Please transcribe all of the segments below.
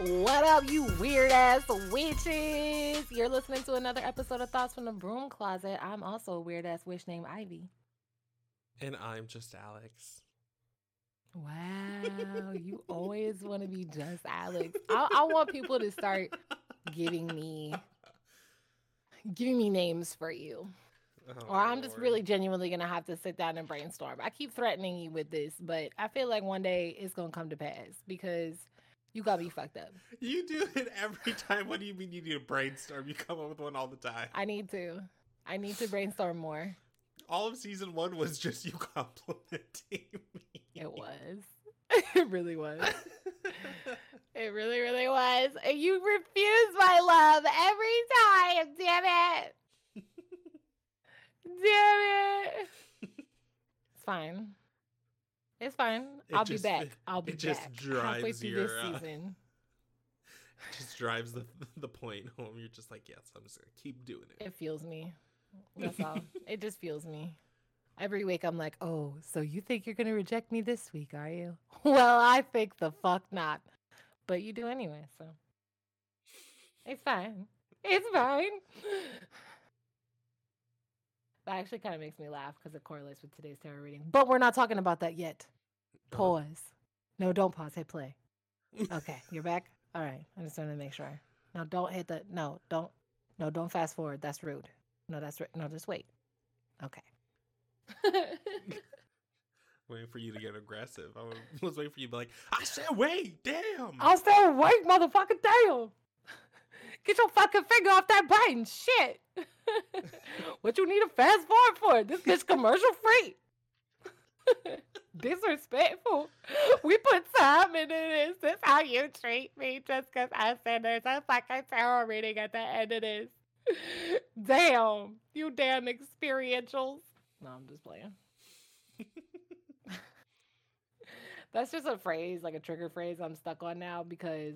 What up, you weird ass witches? You're listening to another episode of Thoughts from the Broom Closet. I'm also a weird ass witch named Ivy. And I'm just Alex. Wow, you always want to be just Alex. I, I want people to start giving me giving me names for you. Oh, Or I'm just really genuinely gonna have to sit down and brainstorm. I keep threatening you with this, but I feel like one day it's gonna come to pass because you got me fucked up. You do it every time. What do you mean you need a brainstorm? You come up with one all the time. I need to. I need to brainstorm more. All of season one was just you complimenting me. It was. It really was. It really, really was. And you refuse my love every time. Damn it. Damn it. It's fine. It's fine. It I'll just- be back. I'll be back. it just back. halfway drives through your, this uh, season. It just drives the the point home. You're just like, yes, I'm just gonna keep doing it. It fuels me. That's all. it just fuels me. Every week I'm like, oh, so you think you're gonna reject me this week, are you? Well, I think the fuck not. But you do anyway, so it's fine. It's fine. That actually kind of makes me laugh because it correlates with today's tarot reading. But we're not talking about that yet. Pause. No, don't pause. Hit play. Okay, you're back. All right. I just wanted to make sure. No, don't hit the. No, don't. No, don't fast forward. That's rude. No, that's no. Just wait. Okay. Waiting for you to get aggressive. I was waiting for you to be like, I said, wait, damn. I said, wait, motherfucker. Damn. Get your fucking finger off that button. Shit. what you need to fast forward for? This bitch commercial free. Disrespectful. We put time into this. This how you treat me just because I said there's a fucking tarot reading at the end of this. Damn. You damn experientials. No, I'm just playing. That's just a phrase, like a trigger phrase I'm stuck on now because,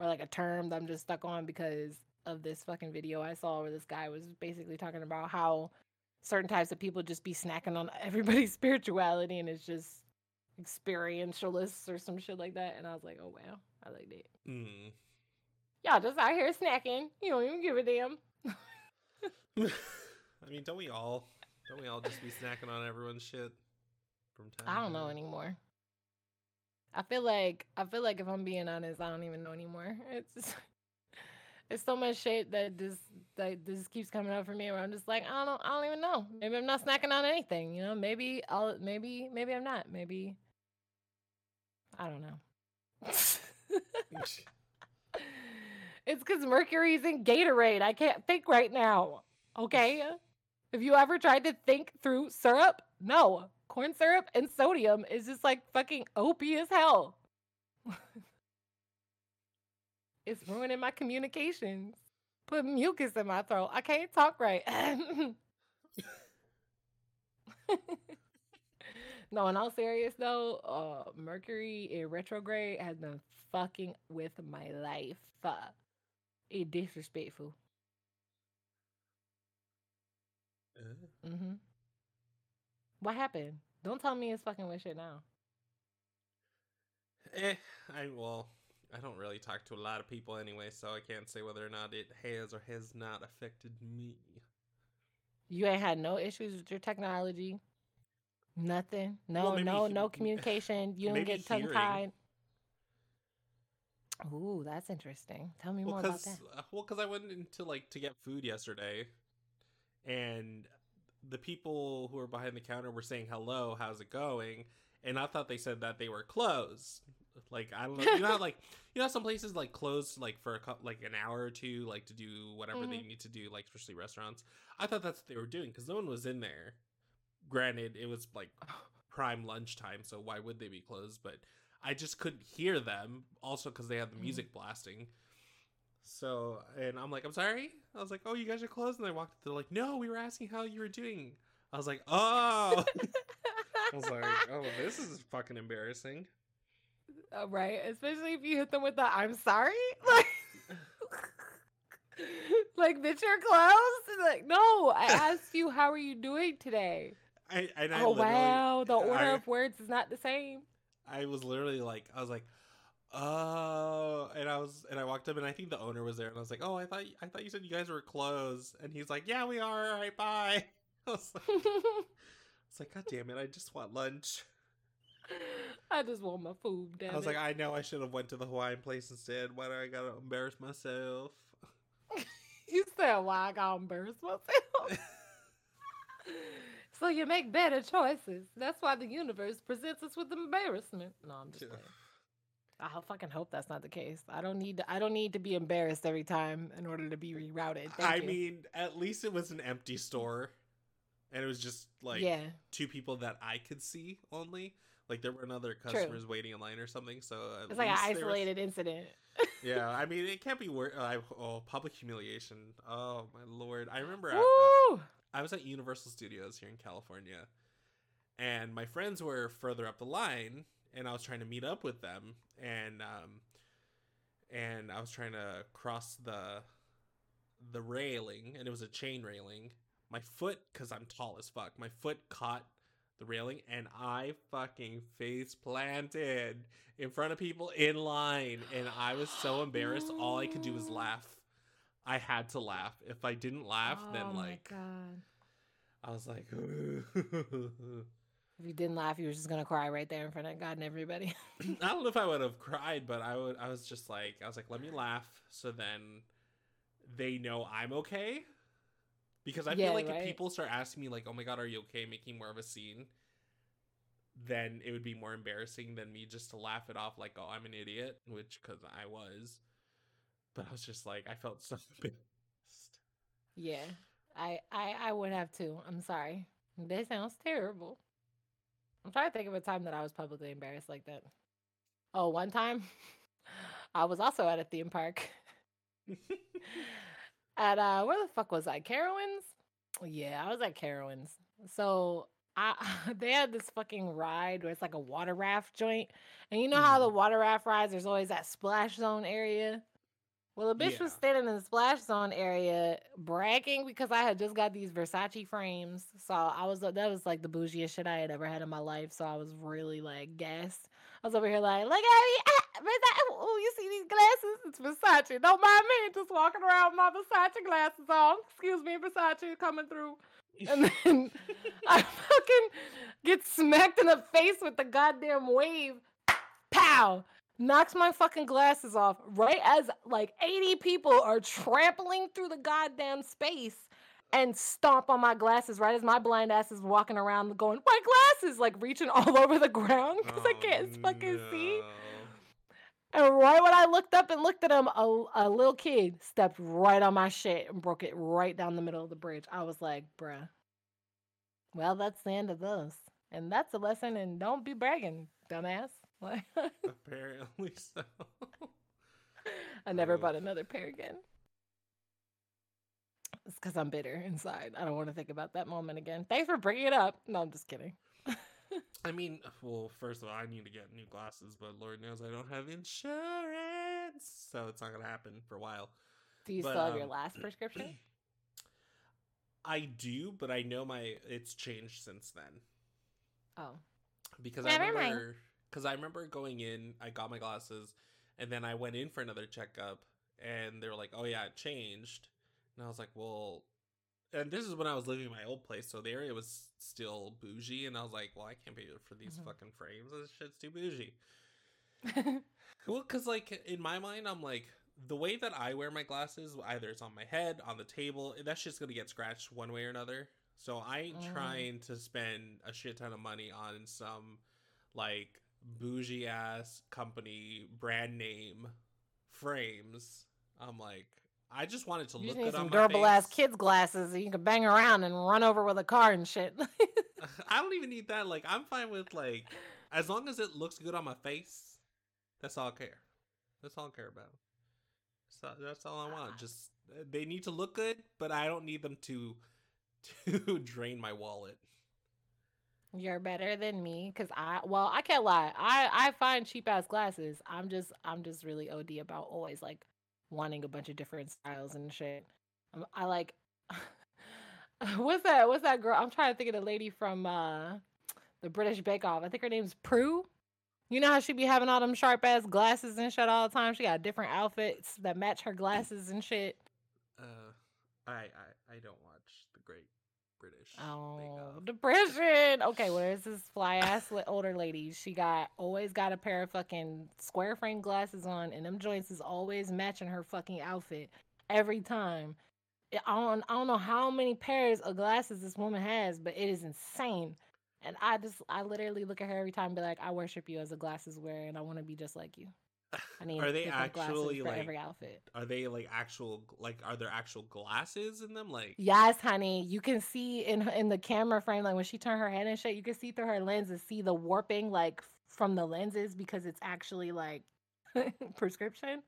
or like a term that I'm just stuck on because of this fucking video I saw where this guy was basically talking about how certain types of people just be snacking on everybody's spirituality and it's just experientialists or some shit like that. And I was like, oh wow, I like that. Mm. Y'all just out here snacking. You don't even give a damn. I mean, don't we all? Don't we all just be snacking on everyone's shit from time? I don't know anymore. I feel like I feel like if I'm being honest, I don't even know anymore. It's just, it's so much shit that just that this keeps coming up for me where I'm just like, I don't I don't even know. Maybe I'm not snacking on anything, you know? Maybe I'll maybe maybe I'm not. Maybe I don't know. it's cuz Mercury's in Gatorade. I can't think right now. Okay? Have you ever tried to think through syrup? No. Corn syrup and sodium is just like fucking OP as hell. it's ruining my communications. Put mucus in my throat. I can't talk right. no, in all serious though, uh, Mercury in retrograde has been fucking with my life. Uh, it disrespectful. Uh, Mm-hmm. What happened? Don't tell me it's fucking with shit now. Eh, I well, I don't really talk to a lot of people anyway, so I can't say whether or not it has or has not affected me. You ain't had no issues with your technology. Nothing. No, Well, no, he- no communication. You don't get tongue tied. Ooh, that's interesting. Tell me Well, more about that. well, because I went into like to get food yesterday, and the people who were behind the counter were saying hello, how's it going? And I thought they said that they were closed. Like I don't know, you know, how, like you know, some places like closed like for a cou- like an hour or two, like to do whatever they Mhm. need to do, like especially restaurants. I thought that's what they were doing because no one was in there. Granted, it was like prime lunchtime, so why would they be closed? But I just couldn't hear them. Also, because they had the Mhm. music blasting. So, and I'm like, I'm sorry. I was like, oh, you guys are closed. And they walked. They're like, no, we were asking how you were doing. I was like, oh. I was like, oh, this is fucking embarrassing. Uh, right, especially if you hit them with the "I'm sorry," like, like, bitch, you're closed. Like, no, I asked you, how are you doing today? I, and I oh wow, the order I- of words is not the same. I was literally like, I was like, Oh, and I was, and I walked up, and I think the owner was there, and I was like, "Oh, I thought, I thought you said you guys were closed," and he's like, "Yeah, we are. All right, bye." I was like, "It's like, God damn it, I just want lunch." I just want my food. Damn I was it. like, I know I should have went to the Hawaiian place instead. Why do I gotta embarrass myself? you said why I gotta embarrass myself. so you make better choices. That's why the universe presents us with embarrassment. No, I'm just Yeah. I fucking hope that's not the case. I don't need to, I don't need to be embarrassed every time in order to be rerouted. Thank I you. mean, at least it was an empty store, and it was just like yeah, two people that I could see only. Like there weren't other customers waiting in line or something. So it's like an there was- isolated incident. yeah, I mean, it can't be worse. Oh, public humiliation. Oh my lord! I remember I, I was at Universal Studios here in California, and my friends were further up the line, and I was trying to meet up with them, and um, and I was trying to cross the the railing, and it was a chain railing. My foot, because I'm tall as fuck, my foot caught the railing, and I fucking face planted in front of people in line, and I was so embarrassed. All I could do was laugh. I had to laugh. If I didn't laugh, oh then my like God. I was like, If you didn't laugh, you were just gonna cry right there in front of God and everybody. I don't know if I would have cried, but I would. I was just like, I was like, let me laugh, so then they know I'm okay. Because I Yeah, feel like right. if people start asking me like, "Oh my god, are you okay?" making more of a scene, then it would be more embarrassing than me just to laugh it off like, "Oh, I'm an idiot," which because I was. But I was just like, I felt so embarrassed. yeah, I, I, I would have too. I'm sorry. That sounds terrible. I'm trying to think of a time that I was publicly embarrassed like that. Oh, one time, I was also at a theme park. at uh, where the fuck was I? Carowinds? Yeah, I was at Carowinds. So I they had this fucking ride where it's like a water raft joint, and you know how the water raft rides, there's always that splash zone area. Well, the bitch was standing in the splash zone area bragging because I had just got these Versace frames. So I was that was like the bougiest shit I had ever had in my life. So I was really like gassed. I was over here like, look at me, ah. Oh, you see these glasses? It's Versace. Don't mind me, just walking around with my Versace glasses on. Excuse me, Versace coming through. And then I fucking get smacked in the face with the goddamn wave. Pow! Knocks my fucking glasses off right as like 80 people are trampling through the goddamn space and stomp on my glasses right as my blind ass is walking around going, My glasses! Like reaching all over the ground because I Oh, can't fucking see. And right when I looked up and looked at him, a, a little kid stepped right on my shit and broke it right down the middle of the bridge. I was like, bruh. Well, that's the end of this. And that's a lesson and don't be bragging, dumbass. Like Apparently so. I never Oh. bought another pair again. It's because I'm bitter inside. I don't want to think about that moment again. Thanks for bringing it up. No, I'm just kidding. I mean, well, first of all, I need to get new glasses, but Lord knows I don't have insurance, so it's not gonna happen for a while. Do you But, still have your um, last prescription? I do, but I know my it's changed since then Oh. because Never I mind. Because I remember going in, I got my glasses, and then I went in for another checkup, and they were like, "Oh yeah, it changed," and I was like, "Well." And this is when I was living in my old place, so the area was still bougie, and I was like, "Well, I can't pay for these Mhm. fucking frames. This shit's too bougie." Well, because like in my mind, I'm like the way that I wear my glasses, either it's on my head, on the table, that's just gonna get scratched one way or another. So I ain't Mm. trying to spend a shit ton of money on some like bougie ass company brand name frames. I'm like, I just wanted to you look need good some durable ass kids glasses that you can bang around and run over with a car and shit. I don't even need that. Like, I'm fine with like, as long as it looks good on my face. That's all I care. That's all I care about. So that's all I want. Ah. Just they need to look good, but I don't need them to to drain my wallet. You're better than me because I well I can't lie I I find cheap ass glasses I'm just I'm just really OD about always like wanting a bunch of different styles and shit Um, I like what's that what's that girl I'm trying to think of the lady from uh the British Bake Off I think her name's Prue You know how she be having all them sharp ass glasses and shit all the time. She got different outfits that match her glasses and shit. Uh, I I I don't Great British. Oh, depression. Okay, well, there's this fly ass older lady. She got always got a pair of fucking square frame glasses on, and them joints is always matching her fucking outfit every time. I don't, I don't know how many pairs of glasses this woman has, but it is insane. And I just, I literally look at her every time and be like, I worship you as a glasses wearer, and I want to be just like you. I need Are they actually, like- every outfit. Are they like actual like are there actual glasses in them? Like Yes, honey. You can see in in the camera frame, like when she turned her head and shit, you can see through her lens and see the warping like from the lenses because it's actually like prescription.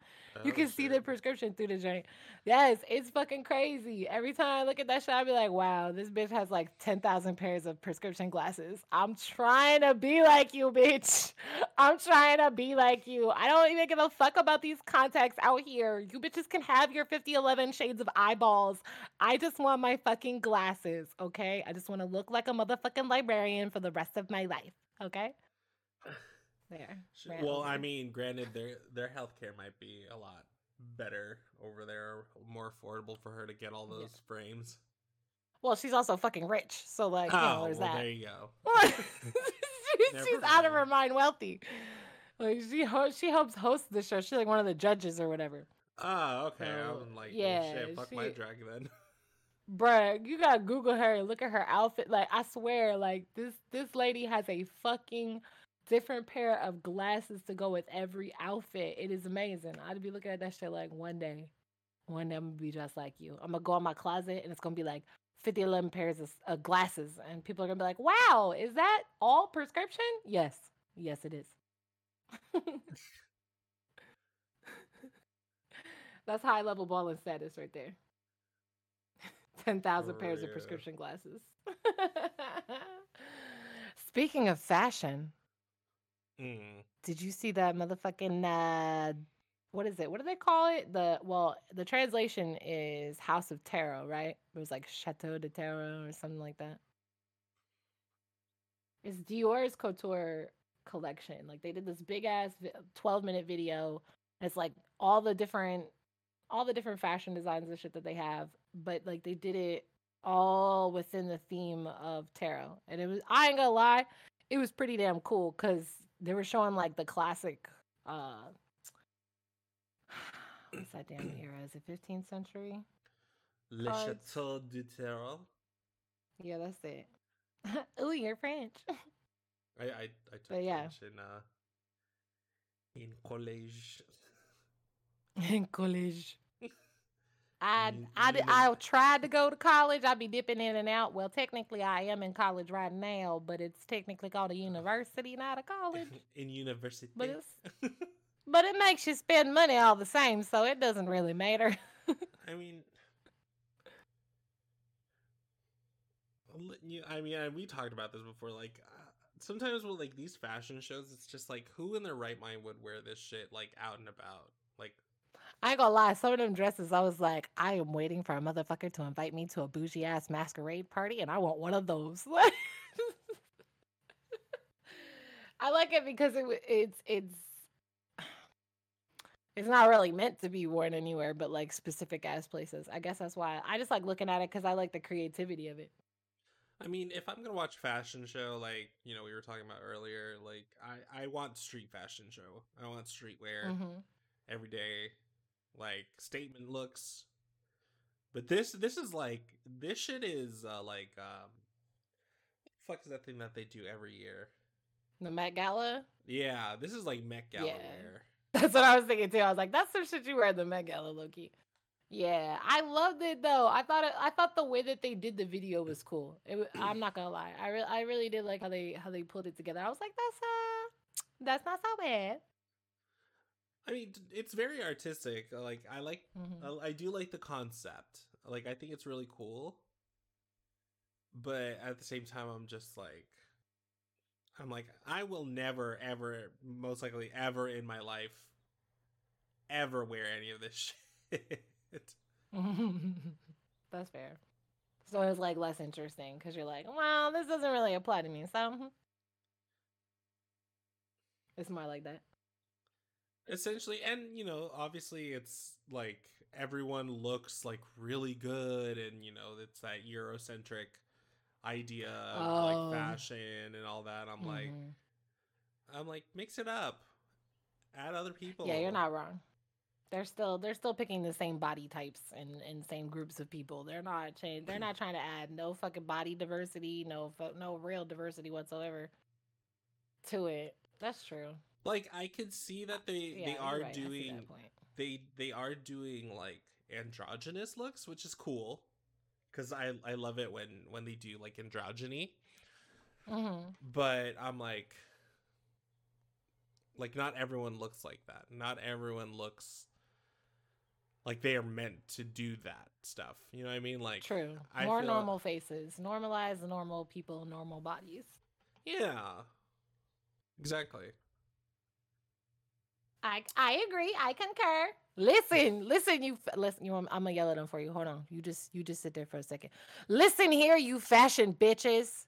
you oh, can see the prescription through the joint. Yes, it's fucking crazy. Every time I look at that shit, I be like, wow, this bitch has like 10,000 pairs of prescription glasses. I'm trying to be like you, bitch. I'm trying to be like you. I don't even give a fuck about these contacts out here. You bitches can have your 50, 11 shades of eyeballs. I just want my fucking glasses, okay? I just want to look like a motherfucking librarian for the rest of my life, okay? There. Sh- rant Well, I mean, granted, their their healthcare might be a lot better over there, more affordable for her to get all Yeah. those frames. Well, she's also fucking rich, so like, you know, oh, there's well, that. there you go. She- Never she's out of her mind. mind wealthy. Like she ho- she helps host the show. She's like one of the judges or whatever. Oh, okay. So, I'm like, yeah, yeah, shit, fuck my she- drag then. Bruh, you gotta Google her and look at her outfit. Like I swear, like this this lady has a fucking different pair of glasses to go with every outfit. It is amazing. I'd be looking at that shit like one day, one day I'm gonna be just like you. I'm gonna go in my closet and it's gonna be like 50, 11 pairs of, of glasses, and people are gonna be like, "Wow, is that all prescription?" Yes, yes, it is. That's high level balling status right there. 10,000 For pairs of prescription glasses. Speaking of fashion, Mm. did you see that motherfucking uh what is it? What do they call it? The well, the translation is House of Tarot, right? It was like Chateau de Tarot or something like that. It's Dior's couture collection. Like they did this big ass 12 minute video. It's like all the different all the different fashion designs and shit that they have, but like they did it all within the theme of tarot. And it was I ain't gonna lie, it was pretty damn cool because they were showing like the classic uh what's that damn era? Is it 15th century? Le Cards. Chateau du Tarot. Yeah, that's it. Ooh, you're French. I I, I took But yeah. French in uh in college. in college. I I did- I tried to go to college. I'd be dipping in and out. Well, technically, I am in college right now, but it's technically called a university, not a college. in university. But it's but it makes you spend money all the same, so it doesn't really matter. I mean, you, I mean, I, we talked about this before. Like, uh, sometimes with like these fashion shows, it's just like, who in their right mind would wear this shit like out and about? I ain't gonna lie, some of them dresses, I was like, I am waiting for a motherfucker to invite me to a bougie ass masquerade party, and I want one of those. I like it because it it's it's it's not really meant to be worn anywhere, but like specific ass places. I guess that's why I just like looking at it because I like the creativity of it. I mean, if I'm gonna watch fashion show, like you know, we were talking about earlier, like I I want street fashion show. I want streetwear. hmm every day, like statement looks. But this this is like this shit is uh, like um, fuck is that thing that they do every year? The Met Gala. Yeah, this is like Met Gala Yeah. wear. That's what I was thinking too. I was like, that's the shit you wear at the Met Gala, Loki. Yeah, I loved it though. I thought it, I thought the way that they did the video was cool. It, I'm not gonna lie. I re- I really did like how they how they pulled it together. I was like, that's uh, that's not so bad. I mean, it's very artistic. uh, Like I like, Mhm. I, I do like the concept. Like I think it's really cool. But at the same time, I'm just like, I'm like, I will never, ever, most likely, ever in my life, ever wear any of this shit. that's fair. So it's like less interesting because you're like, well, this doesn't really apply to me. So mhm. It's more like that. Essentially, and you know, obviously, it's like everyone looks like really good, and you know, it's that Eurocentric idea of Oh. like fashion and all that. I'm like, Mhm. I'm like, mix it up, add other people. Yeah, you're not wrong. They're still they're still picking the same body types and, and same groups of people. They're not change. They're not trying to add no fucking body diversity, no no real diversity whatsoever to it. That's true. Like. I could see that they Yeah, they you're right, doing they they are doing like androgynous looks, which is cool. Cause I I love it when when they do like androgyny. Mm-hmm. but I'm like like not everyone looks like that. Not everyone looks like they are meant to do that stuff. You know what I mean? Like True. I More normal faces. Normalize normal people, normal bodies. Yeah. Exactly. I I agree. I concur. Listen, listen, you listen. You, I'm, I'm gonna yell at them for you. Hold on. You just you just sit there for a second. Listen here, you fashion bitches.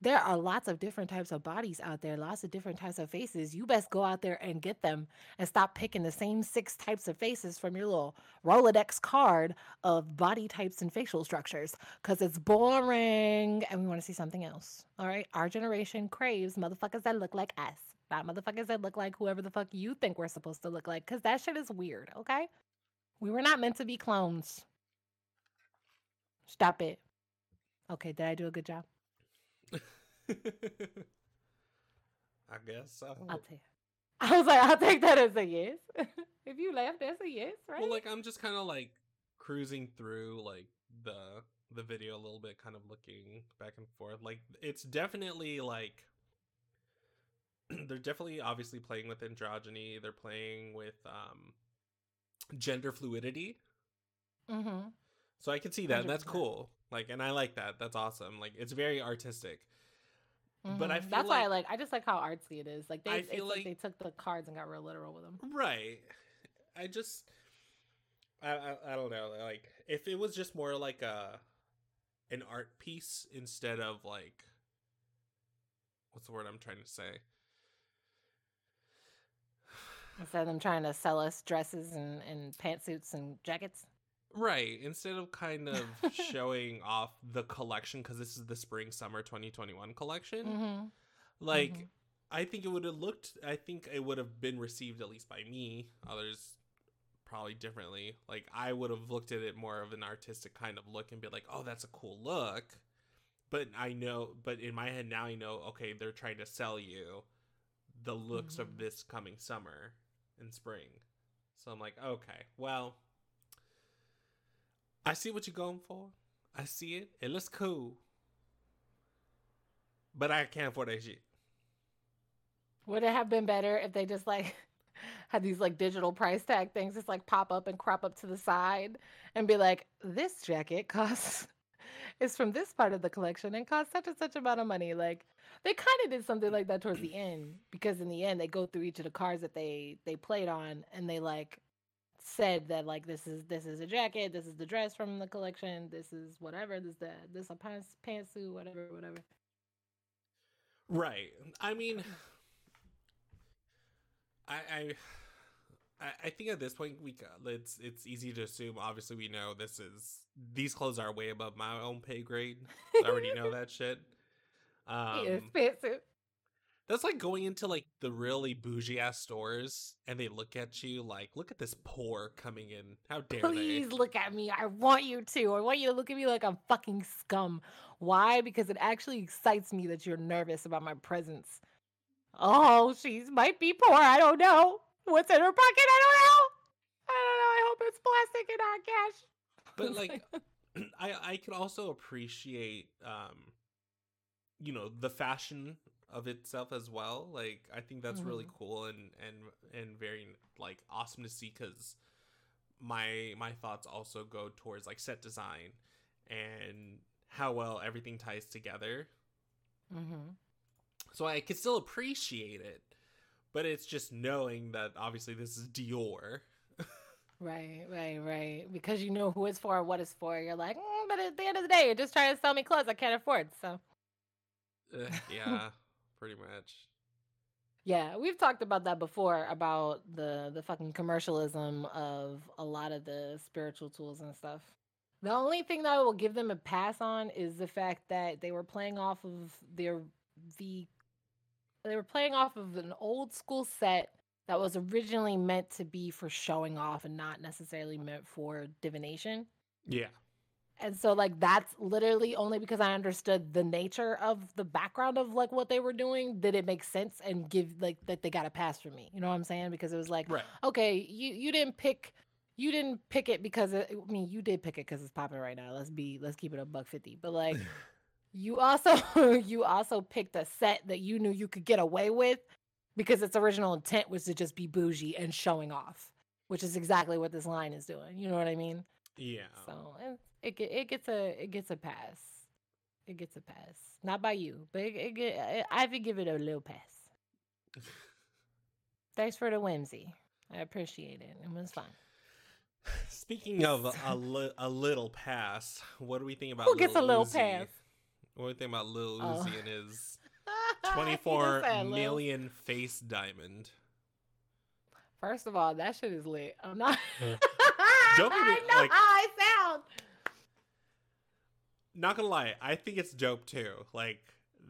There are lots of different types of bodies out there. Lots of different types of faces. You best go out there and get them, and stop picking the same six types of faces from your little Rolodex card of body types and facial structures, because it's boring, and we want to see something else. All right, our generation craves motherfuckers that look like us motherfuckers that look like whoever the fuck you think we're supposed to look like, because that shit is weird, okay? We were not meant to be clones. Stop it. Okay, did I do a good job? I guess so. I'll take I was like, I'll take that as a yes. if you laugh, that's a yes, right? Well, like I'm just kind of like cruising through like the the video a little bit, kind of looking back and forth. Like it's definitely like they're definitely obviously playing with androgyny. They're playing with um gender fluidity. mm-hmm. So I can see that, and that's cool. Like, and I like that. That's awesome. Like, it's very artistic. But I feel that's why I like- like. I just like how artsy it is. Like they, I it's feel like, like- they took the cards and got real literal with them. Right. I just, I, I, I don't know. Like, if it was just more like a, an art piece instead of like, what's the word I'm trying to say? Instead of them trying to sell us dresses and, and pantsuits and jackets. Right. Instead of kind of showing off the collection, because this is the spring summer 2021 collection. Mm-hmm. Like, Mhm. I think it would have looked. I think it would have been received at least by me. Others probably differently. Like I would have looked at it more of an artistic kind of look and be like, "Oh, that's a cool look." But I know. But in my head now, I know. Okay, they're trying to sell you the looks of Mhm. this coming summer and spring. So I'm like, okay, well, I see what you're going for. I see it. It looks cool. But I can't afford that shit. Would it have been better if they just like had these like digital price tag things just like pop up and crop up to the side and be like, this jacket costs is from this part of the collection and costs such and such amount of money. Like they kind of did something like that towards the end because in the end they go through each of the cars that they they played on and they like said that like this is this is a jacket, this is the dress from the collection, this is whatever, this the this a pants pantsuit, whatever, whatever. Right. I mean, I, I, I- I think at this point we it's it's easy to assume. Obviously, we know this is these clothes are way above my own pay grade. I already know that shit. Um, yeah, pantsuit. that's like going into like the really bougie ass stores, and they look at you like, "Look at this poor coming in. How dare Please they?" look at me. I want you to. I want you to look at me like I'm fucking scum. Why? Because it actually excites me that you're nervous about my presence. Oh, she might be poor. I don't know. What's in her pocket? I don't know. I don't know. I hope it's plastic and not cash. But like, I I can also appreciate um, you know, the fashion of itself as well. Like, I think that's really Mhm. cool and and and very like awesome to see because my my thoughts also go towards like set design and how well everything ties together. mm-hmm. So I can still appreciate it, but it's just knowing that obviously this is Dior. Right, right, right. Because you know who it's for, and what it's for. You're like, mm, but at the end of the day, you're just trying to sell me clothes I can't afford. So Uh, yeah, pretty much. Yeah, we've talked about that before about the the fucking commercialism of a lot of the spiritual tools and stuff. The only thing that I will give them a pass on is the fact that they were playing off of their the they were playing off of an old school set that was originally meant to be for showing off and not necessarily meant for divination. Yeah. And so like that's literally only because I understood the nature of the background of like what they were doing did it make sense and give like that they got a pass for me. You know what I'm saying? Because it was like, Right. okay, you you didn't pick you didn't pick it because it, I mean you did pick it because it's popping right now. Let's be let's keep it a buck fifty. But like you also you also picked a set that you knew you could get away with because its original intent was to just be bougie and showing off, which is exactly what this line is doing. You know what I mean? Yeah. So it it, it gets a it gets a pass. It gets a pass, not by you, but it, it I- would give it a little pass. Thanks for the whimsy. I appreciate it. It was fun. Speaking of a, li- a little pass, what do we think about Who gets a little Uzi? pass? What do we about Lil Oh. Uzi and his He just 24 said, "Lil." face diamond? First of all, that shit is lit. I'm not. Don't get I know like- how I sound. Not gonna lie, I think it's dope too. Like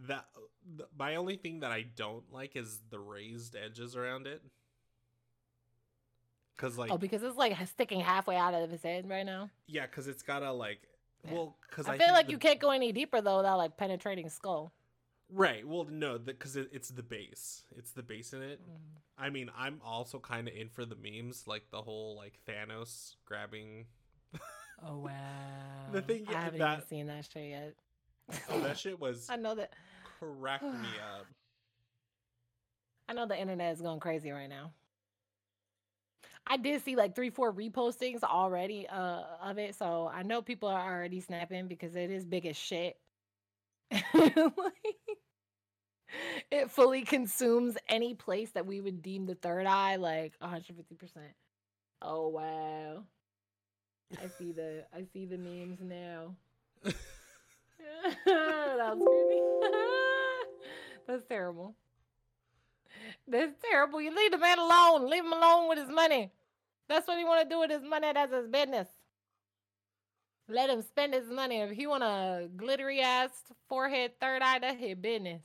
that. th- My only thing that I don't like is the raised edges around it. Cause like oh, because it's like sticking halfway out of his head right now. yeah, cause it's gotta like Yeah. Well, cause I, I, feel like the- you can't go any deeper though without like penetrating skull. right. Well, no, because it, it's the base. It's the base in it. Mm. I mean, I'm also kind of in for the memes, like the whole like Thanos grabbing. Oh wow. The thing I haven't that- even seen that shit yet. Oh, that shit was I know that. cracked me up. I know the internet is going crazy right now. I did see like three, four repostings already uh, of it, so I know people are already snapping because it is big as shit. It fully consumes any place that we would deem the third eye, like 150%. Oh wow. I see the I see the memes now. that was creepy. That's terrible. That's terrible. You leave the man alone. Leave him alone with his money. That's what he want to do with his money. That's his business. Let him spend his money. If he want a glittery ass forehead, third eye, that's his business.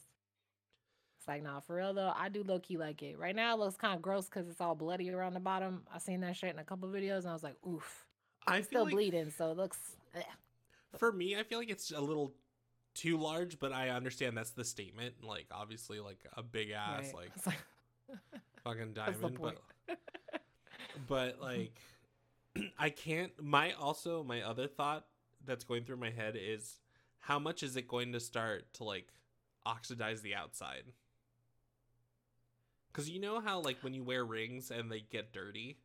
It's like, nah, for real though, I do low key like it. Right now, it looks kind of gross because it's all bloody around the bottom. I seen that shit in a couple videos, and I was like, oof. I'm still like bleeding, so it looks. eh. for me, I feel like it's a little too large, but I understand that's the statement. Like, obviously, like a big ass, right. like like fucking diamond, but but like I can't. My also my other thought that's going through my head is how much is it going to start to like oxidize the outside? Because you know how like when you wear rings and they get dirty,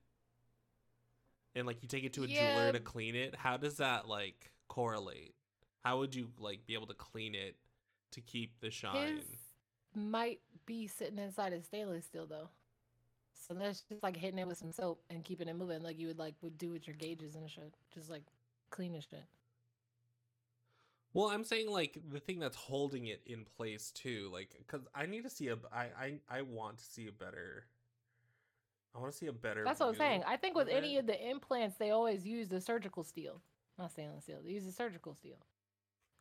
and like you take it to a Yeah. jeweler to clean it, how does that like correlate? How would you like be able to clean it to keep the shine? His might be sitting inside his stainless steel though. So that's just like hitting it with some soap and keeping it moving like you would like would do with your gauges and shit. Just like clean as shit. Well, I'm saying like the thing that's holding it in place too, like because I need to see a, I, I, I want to see a better. I want to see a better. That's what I'm saying. I think with any it. of the implants, they always use the surgical steel, not stainless steel. They use the surgical steel,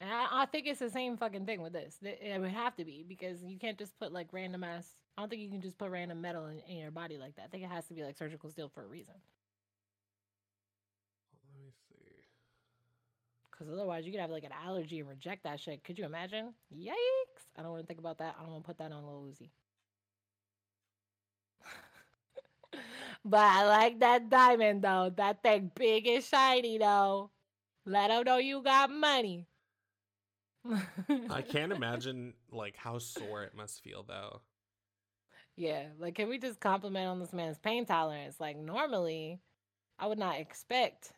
and I, I think it's the same fucking thing with this. It it would have to be because you can't just put like random ass. I don't think you can just put random metal in, in your body like that. I think it has to be like surgical steel for a reason. Let me see. Because otherwise, you could have like an allergy and reject that shit. Could you imagine? Yikes! I don't want to think about that. I don't want to put that on Lil Uzi. but I like that diamond though. That thing big and shiny though. Let them know you got money. I can't imagine like how sore it must feel though. Yeah, like can we just compliment on this man's pain tolerance? Like normally, I would not expect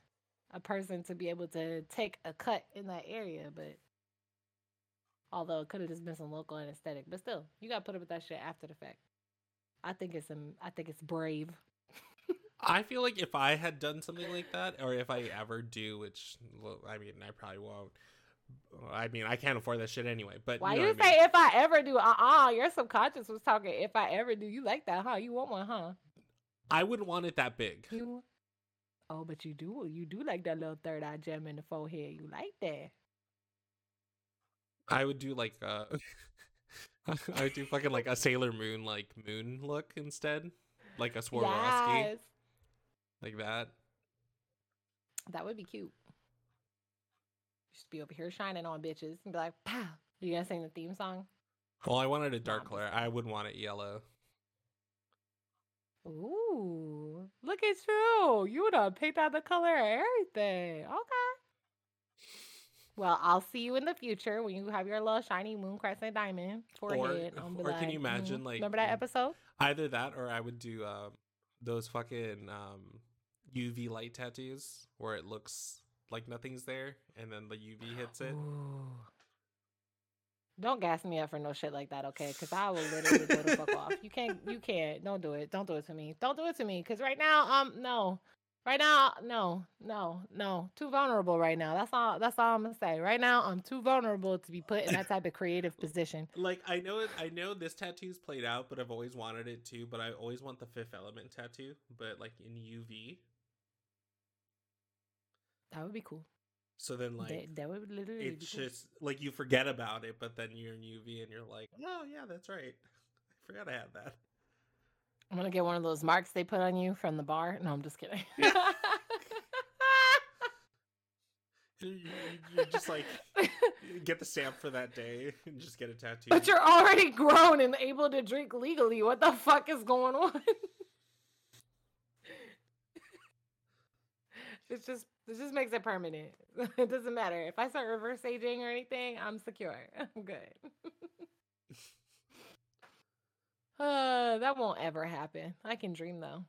a person to be able to take a cut in that area, but although it could have just been some local anesthetic, but still, you got to put up with that shit after the fact. I think it's um, I think it's brave. I feel like if I had done something like that, or if I ever do, which I mean I probably won't, I mean, I can't afford that shit anyway. But Why you, you, know I say mean. if I ever do? Uh uh your subconscious was talking. If I ever do, you like that, huh? You want one, huh? I wouldn't want it that big. You. Oh, but you do. You do like that little third eye gem in the forehead. You like that. I would do like uh I would do fucking like a Sailor Moon like moon look instead, like a Swarovski, Yes, like that. that would be cute. Just be over here shining on bitches and be like, "Pow!" You gonna sing the theme song? Well, I wanted a dark color. I wouldn't want it yellow. Ooh, look at you! You done picked out the color and everything. Okay. Well, I'll see you in the future when you have your little shiny moon crescent diamond forehead. Be or can you imagine, like, remember that episode? Either that, or I would do um those fucking um UV light tattoos where it looks like nothing's there, and then the UV hits it. Ooh. Don't gas me up for no shit like that, okay? Because I will literally go the fuck off. You can't. You can't. Don't do it. Don't do it to me. Don't do it to me. Because right now, um, no. Right now, no, no, no. Too vulnerable right now. That's all. That's all I'm gonna say. Right now, I'm too vulnerable to be put in that type of creative position. Like I know it. I know this tattoo's played out, but I've always wanted it too. But I always want the Fifth Element tattoo, but like in UV. That would be cool. So then, like, that, that would literally it's cool. just like you forget about it, but then you're in UV and you're like, oh yeah, that's right. I forgot I had that. I'm gonna get one of those marks they put on you from the bar. No, I'm just kidding. You, you, you just like get the stamp for that day and just get a tattoo. But you're already grown and able to drink legally. What the fuck is going on? It's just it just makes it permanent. It doesn't matter. If I start reverse aging or anything, I'm secure. I'm good. uh, that won't ever happen. I can dream though.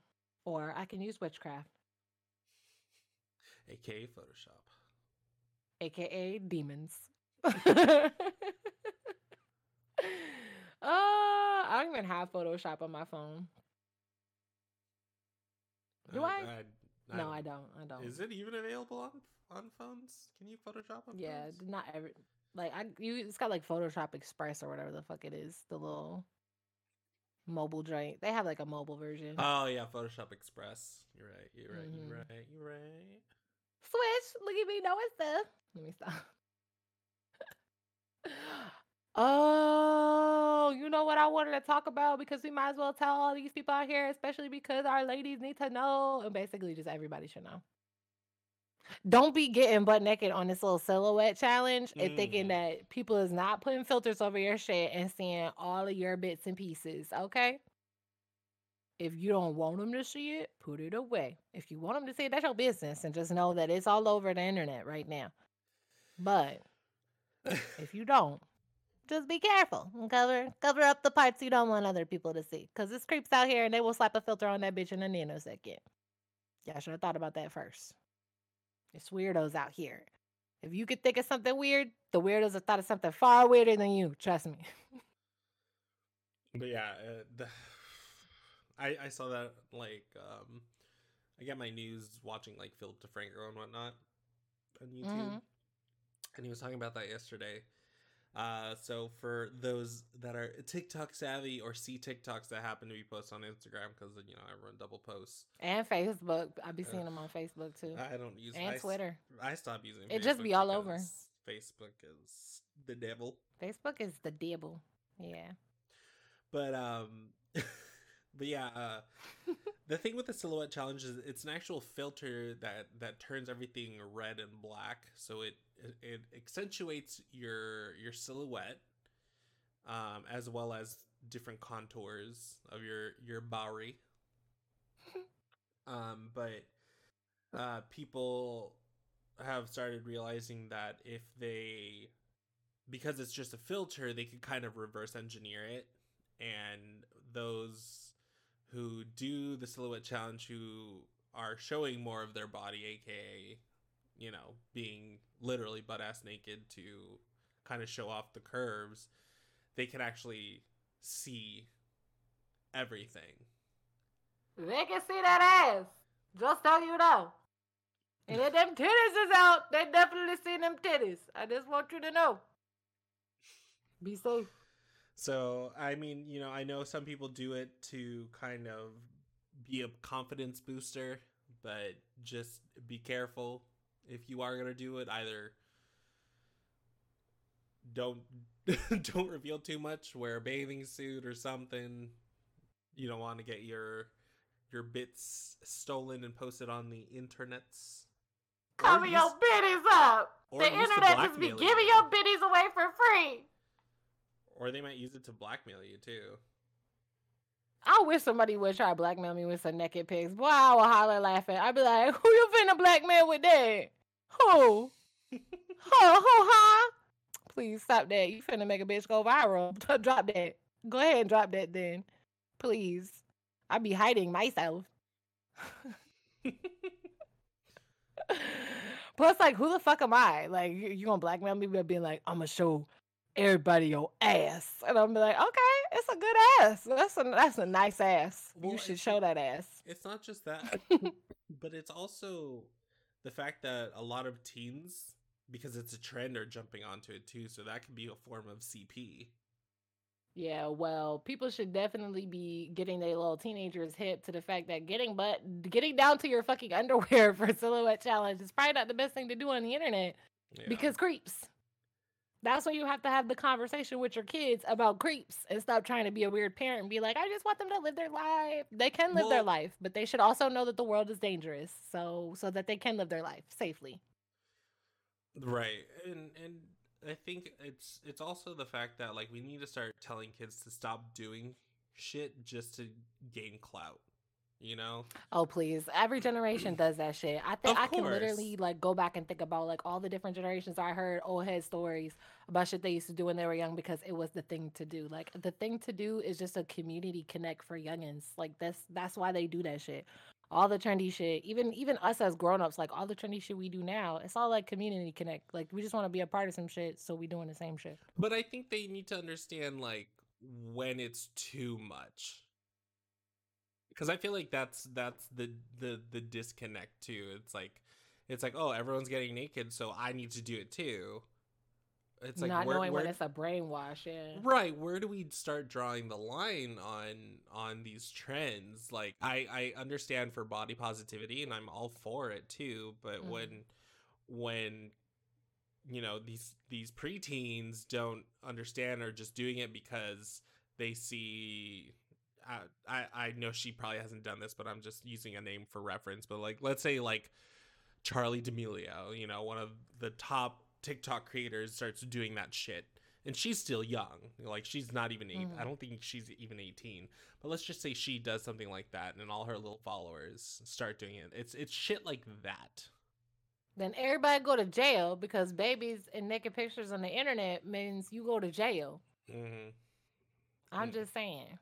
Or I can use witchcraft, aka Photoshop. aka demons. uh, I don't even have Photoshop on my phone. Do I? No, I don't. I don't. Is it even available on on phones? Can you Photoshop on Yeah, phones? not every like I you it's got like Photoshop Express or whatever the fuck it is, the little mobile joint. They have like a mobile version. Oh yeah, Photoshop Express. You're right. You're right. Mhm. You're right. You're right. Switch, look at me knowing stuff. Let me stop. oh, you know what I wanted to talk about because we might as well tell all these people out here, especially because our ladies need to know, and basically just everybody should know. Don't be getting butt naked on this little silhouette challenge and thinking Mm. that people is not putting filters over your shit and seeing all of your bits and pieces. Okay. If you don't want them to see it, put it away. If you want them to see it, that's your business, and just know that it's all over the internet right now. But if you don't, just be careful and cover cover up the parts you don't want other people to see, because this creeps out here and they will slap a filter on that bitch in a nanosecond. Y'all should have thought about that first. It's weirdos out here. If you could think of something weird, the weirdos have thought of something far weirder than you. Trust me. But yeah, uh, the, I I saw that like um I get my news watching like Philip DeFranco and whatnot on YouTube, Mhm. and he was talking about that yesterday. Uh, so for those that are TikTok savvy or see TikToks that happen to be posted on Instagram, because you know I run double posts. And Facebook. I be Uh, seeing them on Facebook too. I don't use and s- Twitter. I stopped using. It just be all over. Facebook is the devil. Facebook is the devil. Yeah. But um but yeah, uh the thing with the silhouette challenge is it's an actual filter that that turns everything red and black, so it it, it accentuates your your silhouette um as well as different contours of your your body. um but uh people have started realizing that if they because it's just a filter, they could kind of reverse engineer it and those who do the silhouette challenge who are showing more of their body aka you know being literally butt ass naked to kind of show off the curves they can actually see everything They can see that ass. Just so you know. And if them titties is out, they definitely seen them titties. I just want you to know. Be safe. So, I mean, you know, I know some people do it to kind of be a confidence booster, but just be careful if you are going to do it. Either don't don't reveal too much, wear a bathing suit or something. You don't want to get your your bits stolen and posted on the internets. Cover your biddies up. The internet just be giving your biddies away for free. Or they might use it to blackmail you too. I wish somebody would try to blackmail me with some naked pics. Boy, I would holler laughing. I'd be like, who you finna blackmail with that? Who? ho, ho, huh? Please stop that. You finna make a bitch go viral. drop that. Go ahead and drop that then. Please. I'd be hiding myself. Plus, like, who the fuck am I? Like, you, you gonna blackmail me by being like, I'm gonna show everybody your ass, and I'm like, okay, it's a good ass. That's a that's a nice ass. Well, you should show that ass. It's not just that, but it's also the fact that a lot of teens, because it's a trend, are jumping onto it too. So that could be a form of CP. Yeah, well, people should definitely be getting their little teenagers hip to the fact that getting butt, getting down to your fucking underwear for silhouette challenge is probably not the best thing to do on the internet yeah. because creeps. That's why you have to have the conversation with your kids about creeps and stop trying to be a weird parent and be like, I just want them to live their life. They can live well, their life, but they should also know that the world is dangerous, so so that they can live their life safely. Right, and and I think it's it's also the fact that like we need to start telling kids to stop doing shit just to gain clout. You know? Oh please! Every generation does that shit. I think I can literally like go back and think about like all the different generations I heard old head stories about shit they used to do when they were young because it was the thing to do. Like the thing to do is just a community connect for youngins. Like that's that's why they do that shit all the trendy shit, even even us as grown-ups, like all the trendy shit we do now, it's all like community connect. Like we just want to be a part of some shit, so we doing the same shit. But I think they need to understand like when it's too much. Cuz I feel like that's that's the the the disconnect too. It's like it's like, "Oh, everyone's getting naked, so I need to do it too." It's like not where, knowing where, when it's a brainwashing, Right. Where do we start drawing the line on on these trends? Like, I I understand for body positivity, and I'm all for it too. But mm. when when you know these these preteens don't understand or just doing it because they see I, I know she probably hasn't done this, but I'm just using a name for reference. But like, let's say like Charli D'Amelio, you know, one of the top TikTok creators starts doing that shit. And she's still young. Like she's not even eight. Mm. I don't think she's even 18. But let's just say she does something like that and all her little followers start doing it. It's it's shit like that. Then everybody go to jail because babies and naked pictures on the internet means you go to jail. Mm-hmm. I'm mm. just saying.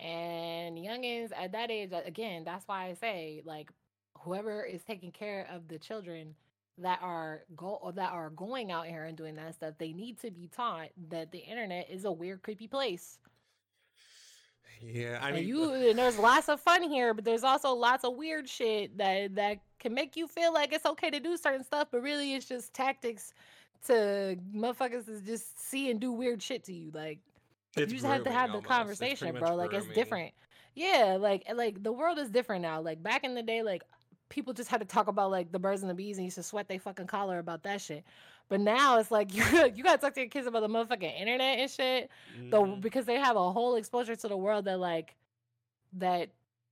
And youngins at that age, again, that's why I say like whoever is taking care of the children that are go or that are going out here and doing that stuff, they need to be taught that the internet is a weird, creepy place. Yeah, I mean, you uh, and there's lots of fun here, but there's also lots of weird shit that that can make you feel like it's okay to do certain stuff, but really it's just tactics to motherfuckers to just see and do weird shit to you. Like it's you just have to have the conversation, bro. Like it's different. Yeah, like like the world is different now. Like back in the day, like people just had to talk about like the birds and the bees and used to sweat their fucking collar about that shit. But now it's like you you gotta talk to your kids about the motherfucking internet and shit. Mm. Though because they have a whole exposure to the world that like that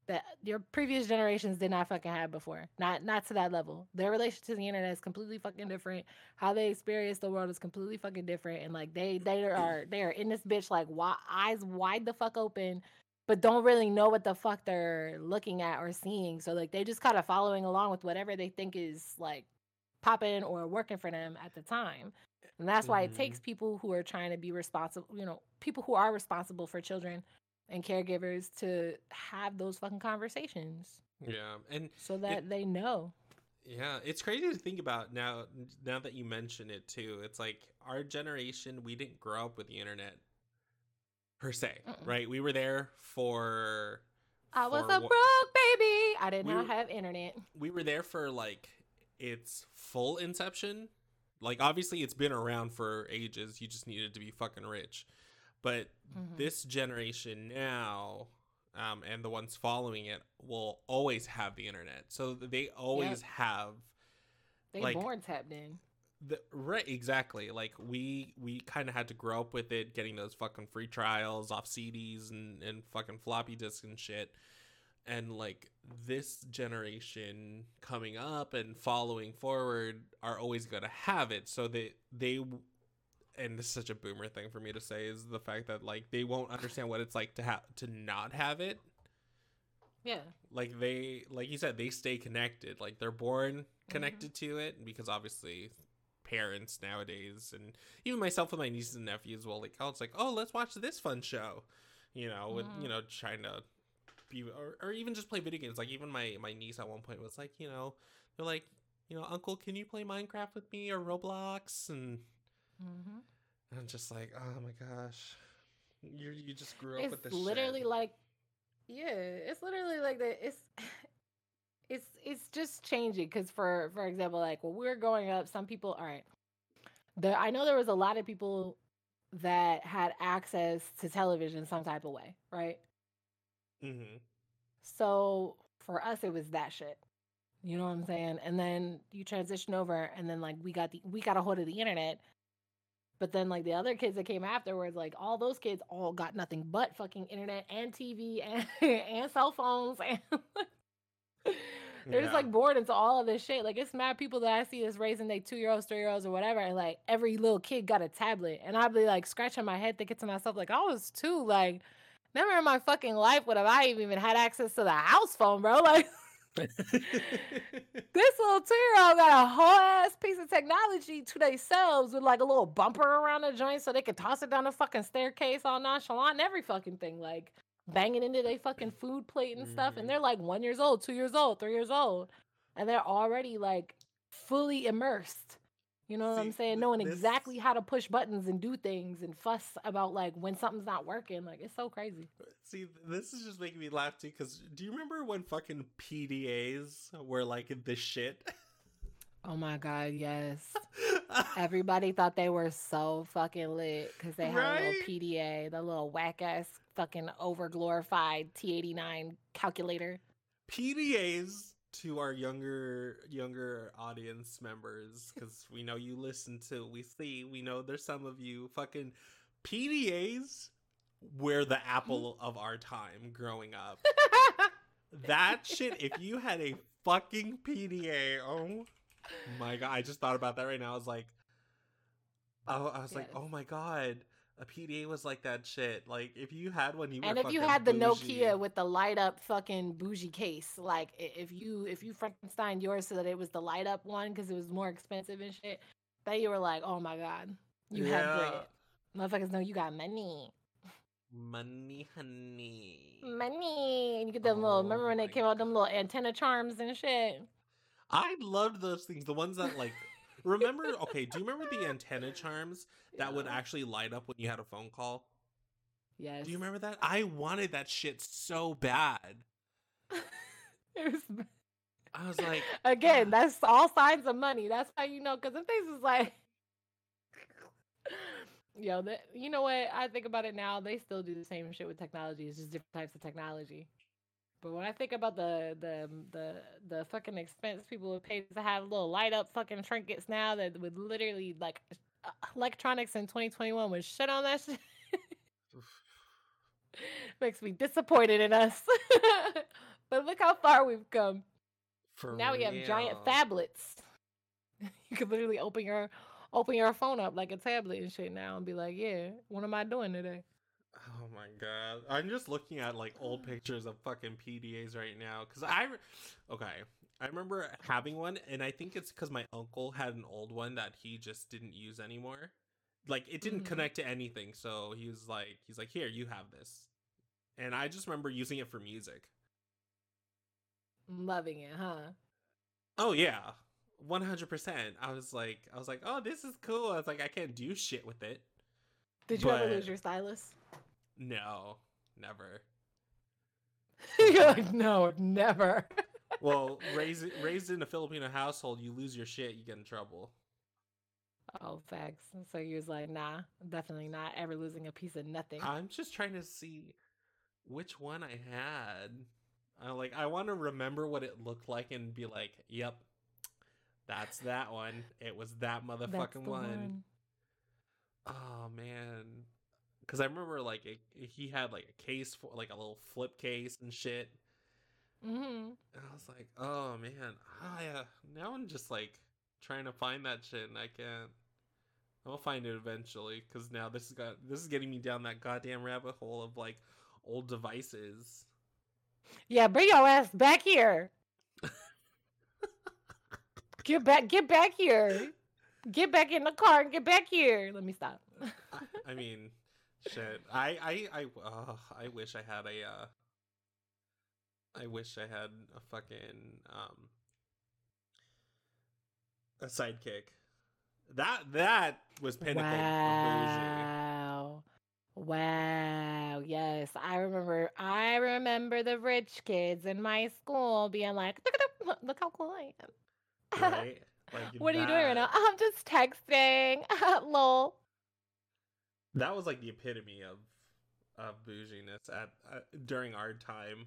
that your previous generations did not fucking have before. Not not to that level. Their relationship to the internet is completely fucking different. How they experience the world is completely fucking different. And like they they are they are in this bitch like eyes wide the fuck open but don't really know what the fuck they're looking at or seeing. So like they just kind of following along with whatever they think is like popping or working for them at the time. And that's why mm-hmm. it takes mm-hmm. people who are trying to be responsible, you know, people who are responsible for children and caregivers to have those fucking conversations. Yeah. And so that it, they know. Yeah, it's crazy to think about now now that you mention it too. It's like our generation, we didn't grow up with the internet per se, Mm-mm. right? We were there for. I was a broke baby. I did we not were, have internet. We were there for like it's full Inception. Like obviously it's been around for ages. You just needed to be fucking rich. But Mhm. this generation now um, and the ones following it will always have the internet. So they always have they like- born tapped in. the right exactly like we we kind of had to grow up with it getting those fucking free trials off cds and and fucking floppy disks and shit and like this generation coming up and following forward are always going to have it so they they and this is such a boomer thing for me to say is the fact that like they won't understand what it's like to have to not have it. Yeah. like they like you said they stay connected. Like they're born connected to it because obviously parents nowadays and even myself with my nieces and nephews will like oh it's like oh let's watch this fun show you know with Mhm. you know trying to be or, or even just play video games. Like even my my niece at one point was like you know they're like you know uncle can you play minecraft with me or roblox? And hmm i'm just like oh my gosh you you just grew up with It's this literally shit. like, yeah, it's literally like the it's. It's it's just changing because for for example like when we were growing up some people all right there I know there was a lot of people that had access to television some type of way right Mhm. So for us, it was that shit. You know what I'm saying? And then you transition over, and then like we got the we got a hold of the internet. But then like the other kids that came afterwards, like all those kids all got nothing but fucking internet and TV and and cell phones and they're just like bored into all of this shit. Like it's mad people that I see that's raising their two year olds, three year olds, or whatever, and like every little kid got a tablet, and I'd be like scratching my head thinking to myself like I was too like never in my fucking life would have I even had access to the house phone, bro. Like this little two year old got a whole ass piece of technology to themselves with like a little bumper around the joint so they could toss it down the fucking staircase all nonchalant and every fucking thing, like banging into their fucking food plate and stuff. Mhm. And they're like one years old, two years old, three years old, and they're already like fully immersed. You know what I'm saying? Knowing this- exactly how to push buttons and do things and fuss about like when something's not working. Like it's so crazy. Uh, see, this is just making me laugh too. Because do you remember when fucking PDAs were like the shit? Oh my god, yes. Everybody thought they were so fucking lit because they had a little PDA, the little whack ass fucking over glorified T89 calculator. PDAs to our younger younger audience members, because we know you listen to, we see, we know there's some of you fucking PDAs were the apple mm-hmm. of our time growing up. that shit, if you had a fucking PDA, oh my god, I just thought about that right now. I was like, oh, I was like, oh my god, a PDA was like that shit. Like if you had one, you were and if you had the bougie. Nokia with the light up fucking bougie case, like if you if you Frankenstein yours so that it was the light up one because it was more expensive and shit, then you were like, oh my god, you have Yeah. bread. Motherfuckers know you got money. money, honey. Money. And you get them little, Oh remember when they came out them little antenna charms and shit? I loved those things. The ones that like remember. Okay, do you remember the antenna charms that would actually light up when you had a phone call? Yes. Do you remember that? I wanted that shit so bad. It was- I was like, Again, ah. that's all signs of money. That's how you know. Because if things is like, yo, that you know what? I think about it now. They still do the same shit with technology. It's just different types of technology. But when I think about the the the the fucking expense people would pay to have little light up fucking trinkets now that would literally like uh, electronics in 2021 would shit on that shit. Makes me disappointed in us. but look how far we've come. for now we have giant real. phablets. you can literally open your open your phone up like a tablet and shit now and be like, yeah, what am I doing today? Oh my god! I'm just looking at like old pictures of fucking PDAs right now because I, re- okay, I remember having one, and I think it's because my uncle had an old one that he just didn't use anymore. Like it didn't Mhm. connect to anything, so he was like, he's like, here, you have this, and I just remember using it for music. Loving it, huh? Oh yeah, one hundred percent. I was like, I was like, oh, this is cool. I was like, I can't do shit with it. Did you ever lose your stylus? No, never. You're like, no, never. well, raised raised in a Filipino household, you lose your shit, you get in trouble. Oh, facts. So you was like, nah, definitely not ever losing a piece of nothing. I'm just trying to see which one I had. I like I want to remember what it looked like and be like, "Yep, that's that one. It was that motherfucking the one." Oh man, because I remember like it, he had like a case for like a little flip case and shit. hmm And I was like, "Oh man, oh yeah." Now I'm just like trying to find that shit and I can't. I'll find it eventually because now this is got this is getting me down that goddamn rabbit hole of like old devices. Yeah, bring your ass back here. get back, get back here. Get back in the car and get back here. Let me stop. I, I mean, shit. I I I uh, I wish I had a. Uh, I wish I had a fucking um. A sidekick. That that was pinnacle wow. Wow. Yes. I remember I remember the rich kids in my school being like, look at look how cool I am. Right? Like what are you doing right now? I'm just texting. Lol. That was like the epitome of of bouginess at uh, during our time.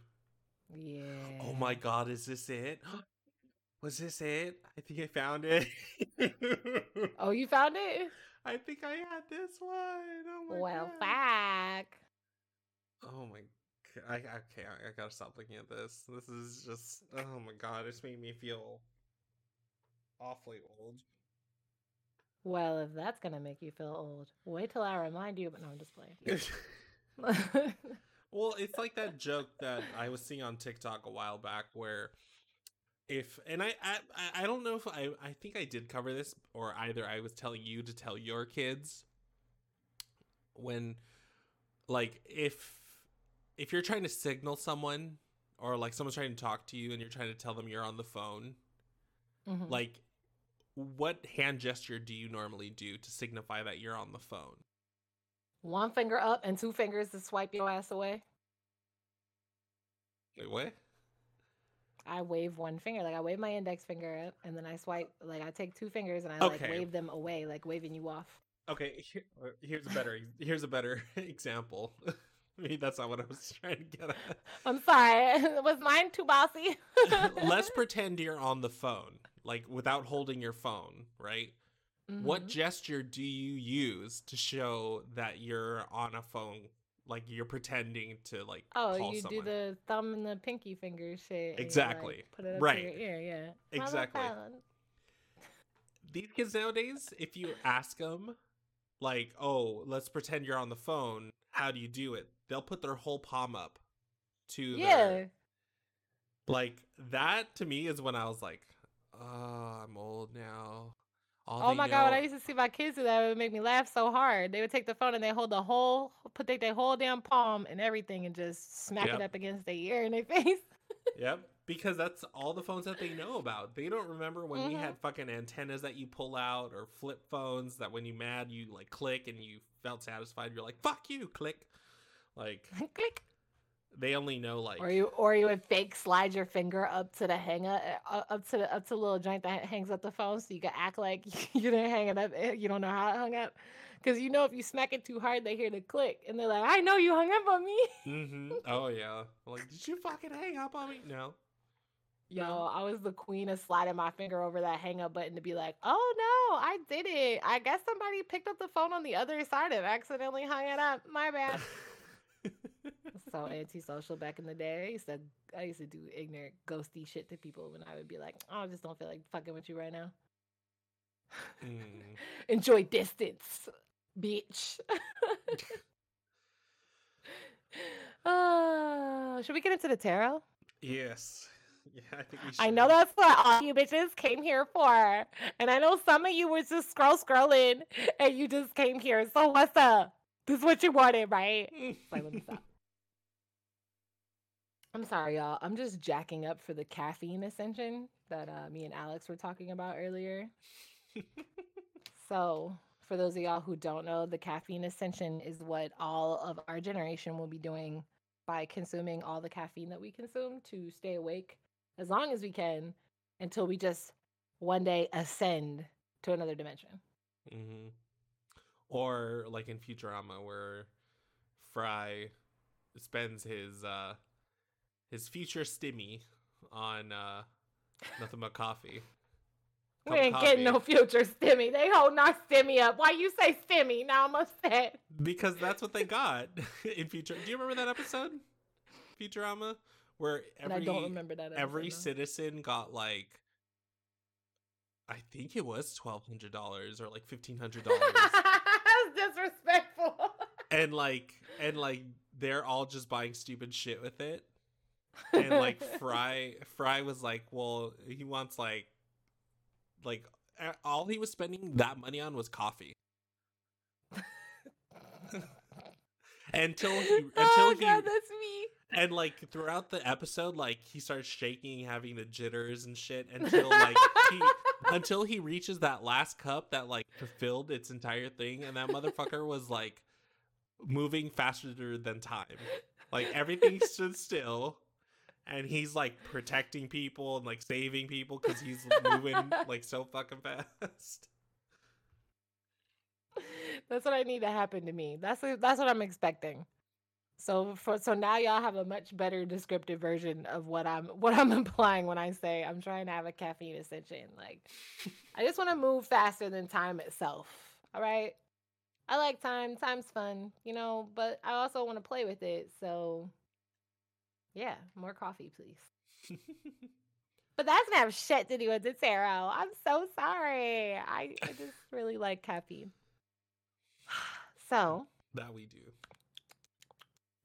Yeah. Oh my god, is this it? Was this it? I think I found it. Oh, you found it? I think I had this one. Oh my well, god. back. Oh my god. I okay, I, I gotta stop looking at this. This is just oh my god, it's made me feel awfully old. Well, if that's gonna make you feel old, wait till I remind you. But no, I'm just playing. Well, it's like that joke that I was seeing on TikTok a while back where if and I I, I don't know if I I think I did cover this or either I was telling you to tell your kids when like if if you're trying to signal someone or like someone's trying to talk to you and you're trying to tell them you're on the phone Mhm. like what hand gesture do you normally do to signify that you're on the phone One finger up and two fingers to swipe your ass away. Wait, what I wave one finger, like I wave my index finger up, and then I swipe, like I take two fingers and I like wave them away, like waving you off. Okay, uh, here's a better here's a better example. Maybe that's not what I was trying to get at. I'm sorry, was mine too bossy? Let's pretend you're on the phone, like without holding your phone, right? What Mhm. gesture do you use to show that you're on a phone? Like you're pretending to like Oh, you someone. do the thumb and the pinky finger shit. you, like, Exactly. put it up Right. To your ear, yeah. Exactly. These kids nowadays, if you ask them, like, "Oh, let's pretend you're on the phone," how do you do it? They'll put their whole palm up to Yeah. their Like that to me is when I was like, "Oh, I'm old now." All Oh my god, when I used to see my kids do that, it would make me laugh so hard. They would take the phone and they hold the whole, put their, their whole damn palm and everything and just smack Yep. it up against their ear and their face. Yep, because that's all the phones that they know about. They don't remember when we Mhm. had fucking antennas that you pull out or flip phones that when you mad you like click and you felt satisfied. You're like, "Fuck you," click. Like Click. They only know like Or you, or you would fake slide your finger up to the hanger, uh, up to the up to the little joint that hangs up the phone, so you can act like you didn't hang it up. eh, You don't know how it hung up, because you know if you smack it too hard, they hear the click, and they're like, "I know you hung up on me." hmm Oh yeah. Like, did you fucking hang up on me? No. Yo, I was the queen of sliding my finger over that hang up button to be like, "Oh no, I did it. I guess somebody picked up the phone on the other side and accidentally hung it up. My bad." so antisocial back in the day. I used to I used to do ignorant ghosty shit to people when I would be like, oh, I just don't feel like fucking with you right now. Mm. Enjoy distance, bitch. uh, should we get into the tarot? Yes. Yeah, I think we should. I know that's what all you bitches came here for. And I know some of you were just scroll scrolling and you just came here. So what's up? This is what you wanted, right? Like, let me stop. I'm sorry, y'all. I'm just jacking up for the caffeine ascension that uh, me and Alex were talking about earlier. so, for those of y'all who don't know, the caffeine ascension is what all of our generation will be doing by consuming all the caffeine that we consume to stay awake as long as we can until we just one day ascend to another dimension. Mm-hmm. Or like in Futurama, where Fry spends his uh his future stimmy on uh nothing but coffee. We Cup of ain't getting no future stimmy. They holding our stimmy up. Why you say stimmy? Now I'm upset. because that's what they got in future. Do you remember that episode, Futurama, where every I don't remember that. every episode, citizen got like, I think it was twelve hundred dollars or like fifteen hundred no. dollars, That's disrespectful. and like and like they're all just buying stupid shit with it. And like Fry, Fry was like, well, he wants like, like all he was spending that money on was coffee. until he oh until oh he god, that's me. and like throughout the episode like he starts shaking having the jitters and shit until like he until he reaches that last cup that like fulfilled its entire thing and that motherfucker was like moving faster than time like everything stood still and he's like protecting people and like saving people because he's moving like so fucking fast That's what I need to happen to me. That's what- that's what I'm expecting. So for so now y'all have a much better descriptive version of what I'm what I'm implying when I say I'm trying to have a caffeine ascension. Like I just want to move faster than time itself. All right. I like time. Time's fun, you know, but I also want to play with it. So yeah, more coffee, please. But that's have shit to do with the tarot. I'm so sorry. I, I just really like caffeine. So that we do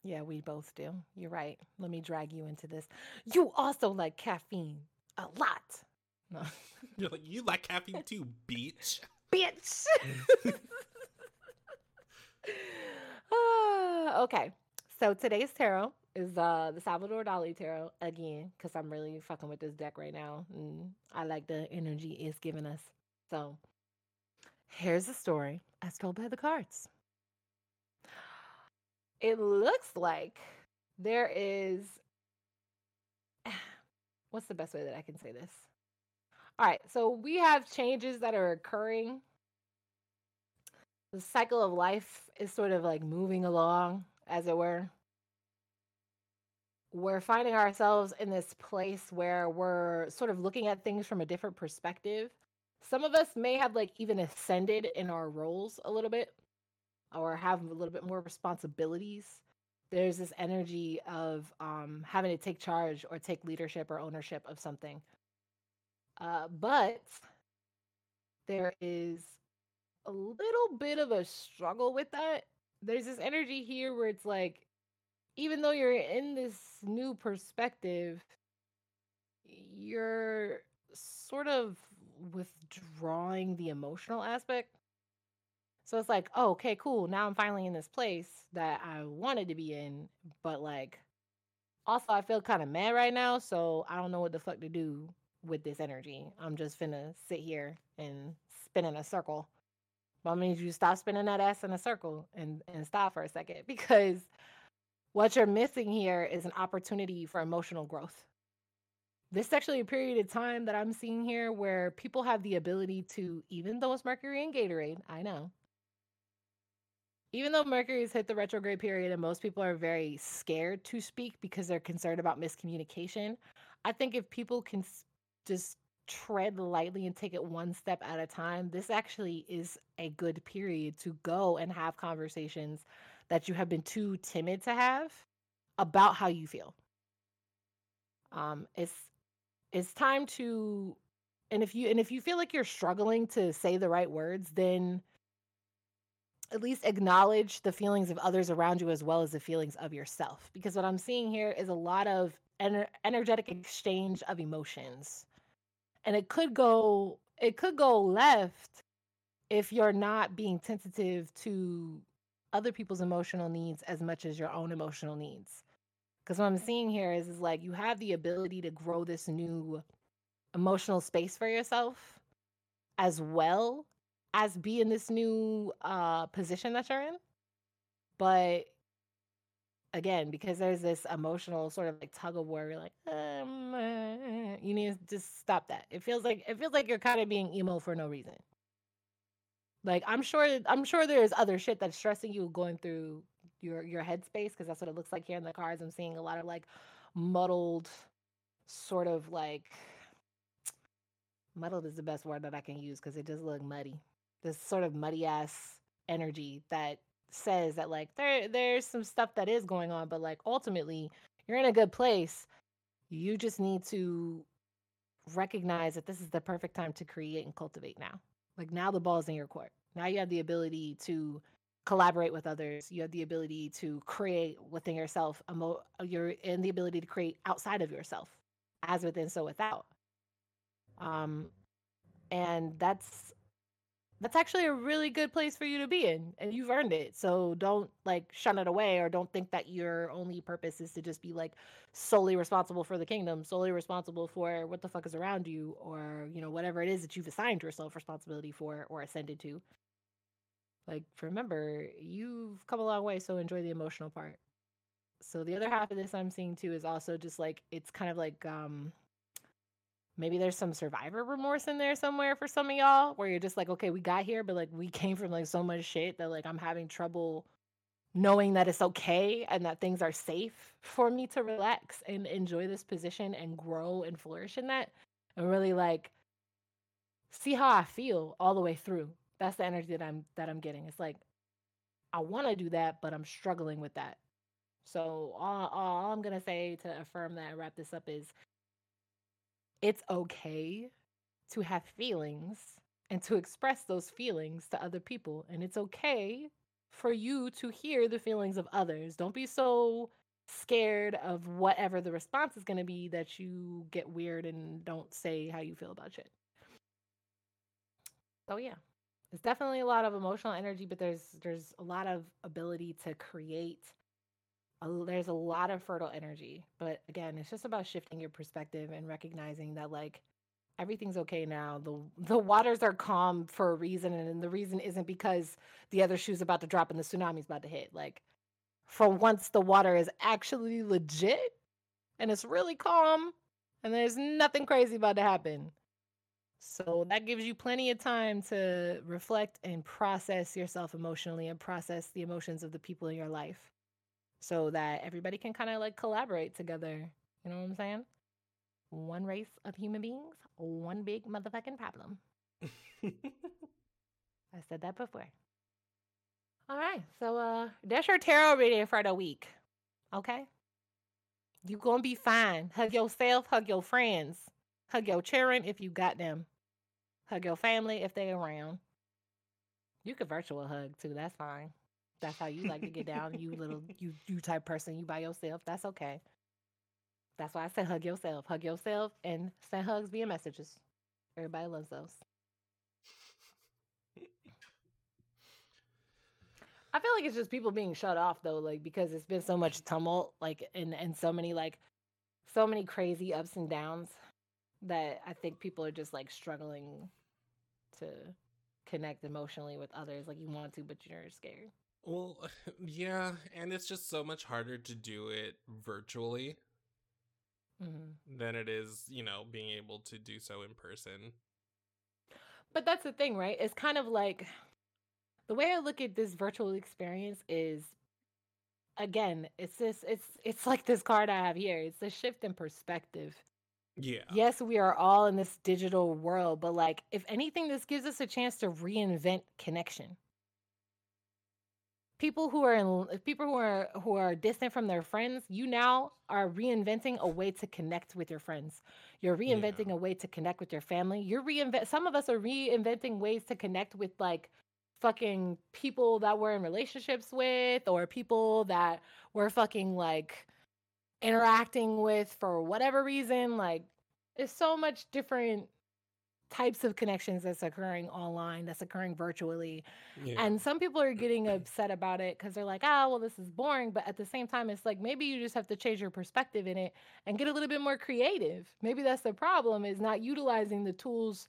yeah, we both do. You're right. Let me drag you into this. You also like caffeine a lot. No. you're like you like caffeine too bitch Bitch. Okay. So today's tarot is uh the Salvador Dali tarot again because I'm really fucking with this deck right now. And I like the energy it's giving us. So here's the story as told by the cards. It looks like there is what's the best way that I can say this? All right, so we have changes that are occurring the cycle of life is sort of like moving along, as it were. We're finding ourselves in this place where we're sort of looking at things from a different perspective. Some of us may have like even ascended in our roles a little bit or have a little bit more responsibilities. There's this energy of um, having to take charge or take leadership or ownership of something. Uh, but there is a little bit of a struggle with that. There's this energy here where it's like, even though you're in this new perspective, you're sort of withdrawing the emotional aspect. So it's like, oh, okay, cool. Now I'm finally in this place that I wanted to be in, but like, also I feel kind of mad right now, so I don't know what the fuck to do with this energy. I'm just finna sit here and spin in a circle. But I need you stop spinning that ass in a circle and, and stop for a second because what you're missing here is an opportunity for emotional growth. This is actually a period of time that I'm seeing here where people have the ability to, even though it's Mercury and Gatorade, I know. Even though Mercury's hit the retrograde period and most people are very scared to speak because they're concerned about miscommunication, I think if people can just tread lightly and take it one step at a time, this actually is a good period to go and have conversations that you have been too timid to have about how you feel. Um, it's it's time to and if you and if you feel like you're struggling to say the right words, then at least acknowledge the feelings of others around you as well as the feelings of yourself. Because what I'm seeing here is a lot of ener- energetic exchange of emotions and it could go it could go left if you're not being tentative to other people's emotional needs as much as your own emotional needs because what i'm seeing here is, is like you have the ability to grow this new emotional space for yourself as well as be in this new uh position that you're in but again because there's this emotional sort of like tug of war you're like um, uh, You need to just stop that. It feels like it feels like you're kind of being emo for no reason. Like I'm sure I'm sure there's other shit that's stressing you going through your your headspace because that's what it looks like here in the cards. I'm seeing a lot of like muddled sort of like muddled is the best word that I can use because it does look muddy. This sort of muddy ass energy that says that like there there's some stuff that is going on, but like ultimately you're in a good place. You just need to recognize that this is the perfect time to create and cultivate now. Like now the ball's in your court. Now you have the ability to collaborate with others. You have the ability to create within yourself. Emo- you're in the ability to create outside of yourself, as within, so without. Um, and that's that's actually a really good place for you to be in and you've earned it. So don't like shun it away or don't think that your only purpose is to just be like solely responsible for the kingdom solely responsible for what the fuck is around you or you know whatever it is that you've assigned yourself responsibility for or ascended to. Like remember you've come a long way so enjoy the emotional part. So the other half of this i'm seeing too is also just like it's kind of like um maybe there's some survivor remorse in there somewhere for some of y'all where you're just like okay we got here but like we came from like so much shit that like i'm having trouble knowing that it's okay and that things are safe for me to relax and enjoy this position and grow and flourish in that. And really like see how i feel all the way through. That's the energy that i'm that i'm getting. It's like i want to do that but i'm struggling with that. So all, all i'm gonna say to affirm that and wrap this up is it's okay to have feelings and to express those feelings to other people. And it's okay for you to hear the feelings of others. Don't be so scared of whatever the response is going to be that you get weird and don't say how you feel about shit. So yeah. It's definitely a lot of emotional energy, but there's there's a lot of ability to create there's a lot of fertile energy but again it's just about shifting your perspective and recognizing that like everything's okay now. The the waters are calm for a reason and the reason isn't because the other shoe's about to drop and the tsunami's about to hit. Like for once the water is actually legit and it's really calm and there's nothing crazy about to happen. So that gives you plenty of time to reflect and process yourself emotionally and process the emotions of the people in your life so that everybody can kind of like collaborate together. You know what I'm saying? One race of human beings, one big motherfucking problem. I said that before. All right, so uh, that's your tarot reading for the week. Okay, you gonna be fine. Hug yourself, hug your friends, hug your children if you got them, hug your family if they around. You could virtual hug too. That's fine that's how you like to get down. You little you you type person, you by yourself. That's okay. That's why I said hug yourself. Hug yourself and send hugs via messages. Everybody loves those. I feel like it's just people being shut off though, like because it's been so much tumult, like and and so many like so many crazy ups and downs that I think people are just like struggling to connect emotionally with others like you want to, but you're scared. Well, yeah, and it's just so much harder to do it virtually mm-hmm. than it is, you know, being able to do so in person. But that's the thing, right? It's kind of like the way I look at this virtual experience is again, it's this it's it's like this card I have here. It's a shift in perspective. Yeah. Yes, we are all in this digital world, but like if anything this gives us a chance to reinvent connection people who are in people who are who are distant from their friends you now are reinventing a way to connect with your friends you're reinventing yeah. a way to connect with your family you're reinvent some of us are reinventing ways to connect with like fucking people that we're in relationships with or people that we're fucking like interacting with for whatever reason like it's so much different types of connections that's occurring online, that's occurring virtually. Yeah. And some people are getting upset about it because they're like, ah, well, this is boring. But at the same time, it's like maybe you just have to change your perspective in it and get a little bit more creative. Maybe that's the problem is not utilizing the tools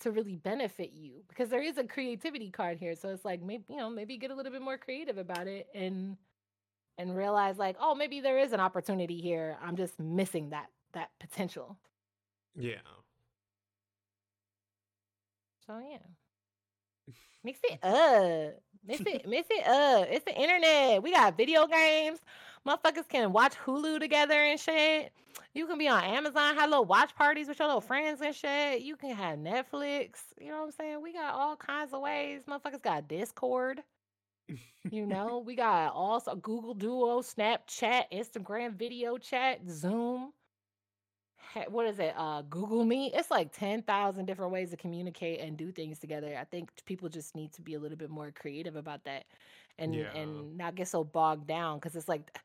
to really benefit you because there is a creativity card here. So it's like maybe, you know, maybe get a little bit more creative about it and and realize like, oh, maybe there is an opportunity here. I'm just missing that that potential. Yeah. So yeah. Mix it up. Mix it, mix it up. It's the internet. We got video games. Motherfuckers can watch Hulu together and shit. You can be on Amazon, have little watch parties with your little friends and shit. You can have Netflix. You know what I'm saying? We got all kinds of ways. Motherfuckers got Discord. You know, we got also Google Duo, Snapchat, Instagram video chat, Zoom. What is it? Uh, Google Meet. It's like 10,000 different ways to communicate and do things together. I think people just need to be a little bit more creative about that and Yeah. and not get so bogged down because it's like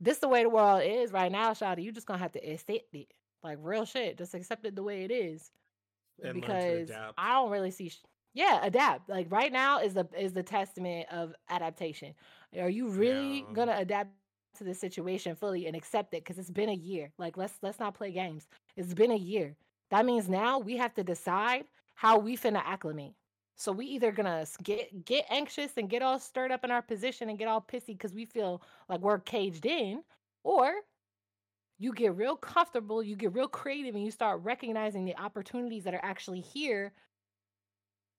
this the way the world is right now, Shawty. You just gonna have to accept it. Like real shit. Just accept it the way it is. And learn to because adapt. I don't really see sh- yeah, adapt. Like right now is the is the testament of adaptation. Are you really Yeah. gonna adapt to the situation fully and accept it? Because it's been a year. Like let's let's not play games. It's been a year. That means now we have to decide how we finna acclimate. So we either gonna get get anxious and get all stirred up in our position and get all pissy because we feel like we're caged in, or you get real comfortable, you get real creative, and you start recognizing the opportunities that are actually here,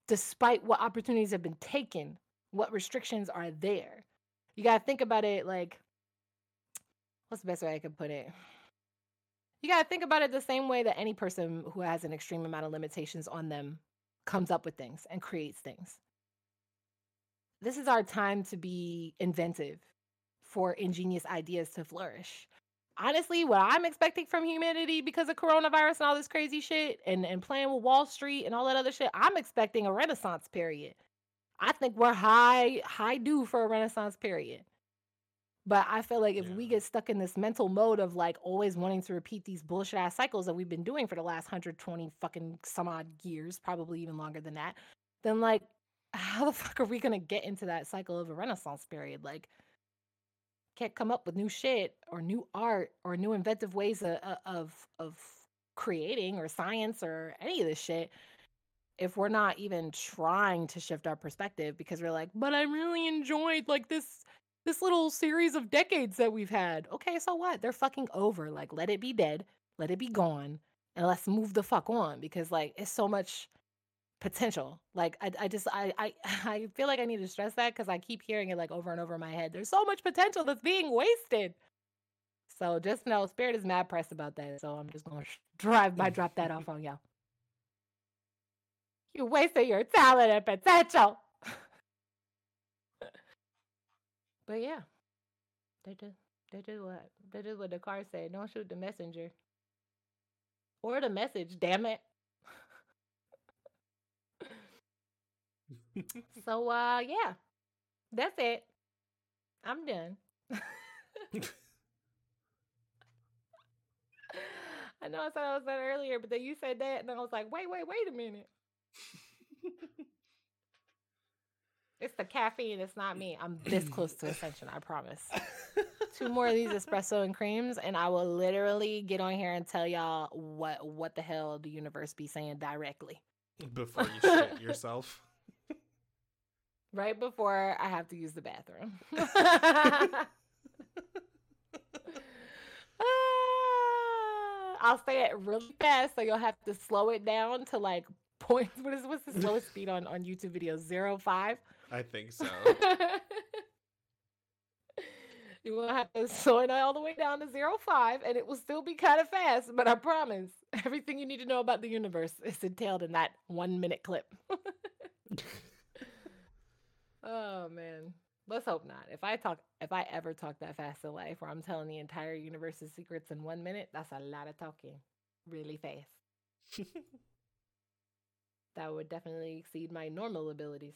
despite what opportunities have been taken, what restrictions are there. You gotta think about it like, what's the best way I could put it? You gotta think about it the same way that any person who has an extreme amount of limitations on them comes up with things and creates things. This is our time to be inventive for ingenious ideas to flourish honestly, what I'm expecting from humanity because of coronavirus and all this crazy shit and, and playing with Wall Street and all that other shit, I'm expecting a renaissance period. I think we're high, high due for a renaissance period. But I feel like if we get stuck in this mental mode of like always wanting to repeat these bullshit ass cycles that we've been doing for the last 120 fucking some odd years, probably even longer than that, then like, how the fuck are we gonna get into that cycle of a renaissance period? Like, can't come up with new shit or new art or new inventive ways of of, of creating or science or any of this shit if we're not even trying to shift our perspective because we're like but i really enjoyed like this this little series of decades that we've had. Okay so what? They're fucking over like let it be dead let it be gone and let's move the fuck on because like it's so much potential. Like i, I just I, I i feel like i need to stress that because i keep hearing it like over and over in my head. There's so much potential that's being wasted. So just know spirit is mad pressed about that so i'm just gonna drive by drop that off on y'all. You wasted your talent and potential but yeah they did they did what they did what the car said don't shoot the messenger or the message damn it So uh yeah. That's it. I'm done. I know I said I was done earlier, but then you said that and I was like, wait, wait, wait a minute. It's the caffeine, it's not me. I'm this close to ascension, I promise. Two more of these espresso and creams, and I will literally get on here and tell y'all what what the hell the universe be saying directly. Before you shit yourself. right before I have to use the bathroom. Ah, I'll say it really fast, so you'll have to slow it down to like points. What is what's the slowest speed on on YouTube videos? Zero five. I think so. you will have to slow it all the way down to zero five, and it will still be kind of fast. But I promise, everything you need to know about the universe is entailed in that one minute clip. Oh man. Let's hope not. If I talk if I ever talk that fast in life where I'm telling the entire universe's secrets in one minute, that's a lot of talking. Really fast. that would definitely exceed my normal abilities.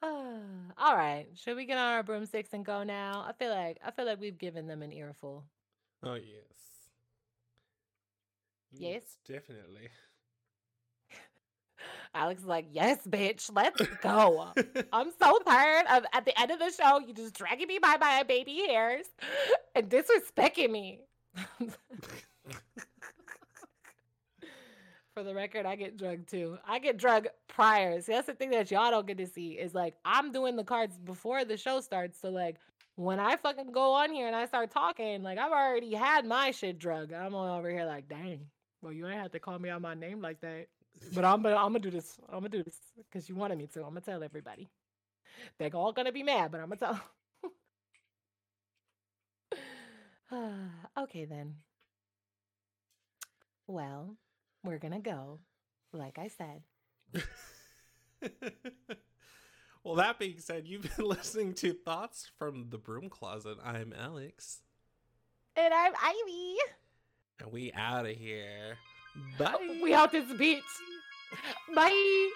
All right. Should we get on our broomsticks and go now? I feel like I feel like we've given them an earful. oh yes. Yes? definitely. Alex is like, yes, bitch, let's go. I'm so tired of at the end of the show, you just dragging me by my baby hairs and disrespecting me. For the record, I get drugged too. I get drugged prior. See, that's the thing that y'all don't get to see is like I'm doing the cards before the show starts. So like when I fucking go on here and I start talking, like I've already had my shit drug. I'm all over here like, dang. Well, you ain't have to call me out my name like that. But I'm gonna I'm gonna do this. I'm gonna do this because you wanted me to. I'm gonna tell everybody. They're all gonna be mad, but I'm gonna tell. okay then. Well, we're gonna go. Like I said. well, that being said, you've been listening to Thoughts from the Broom Closet. I'm Alex. And I'm Ivy. And we out of here. Bye. We out this bitch. Bye.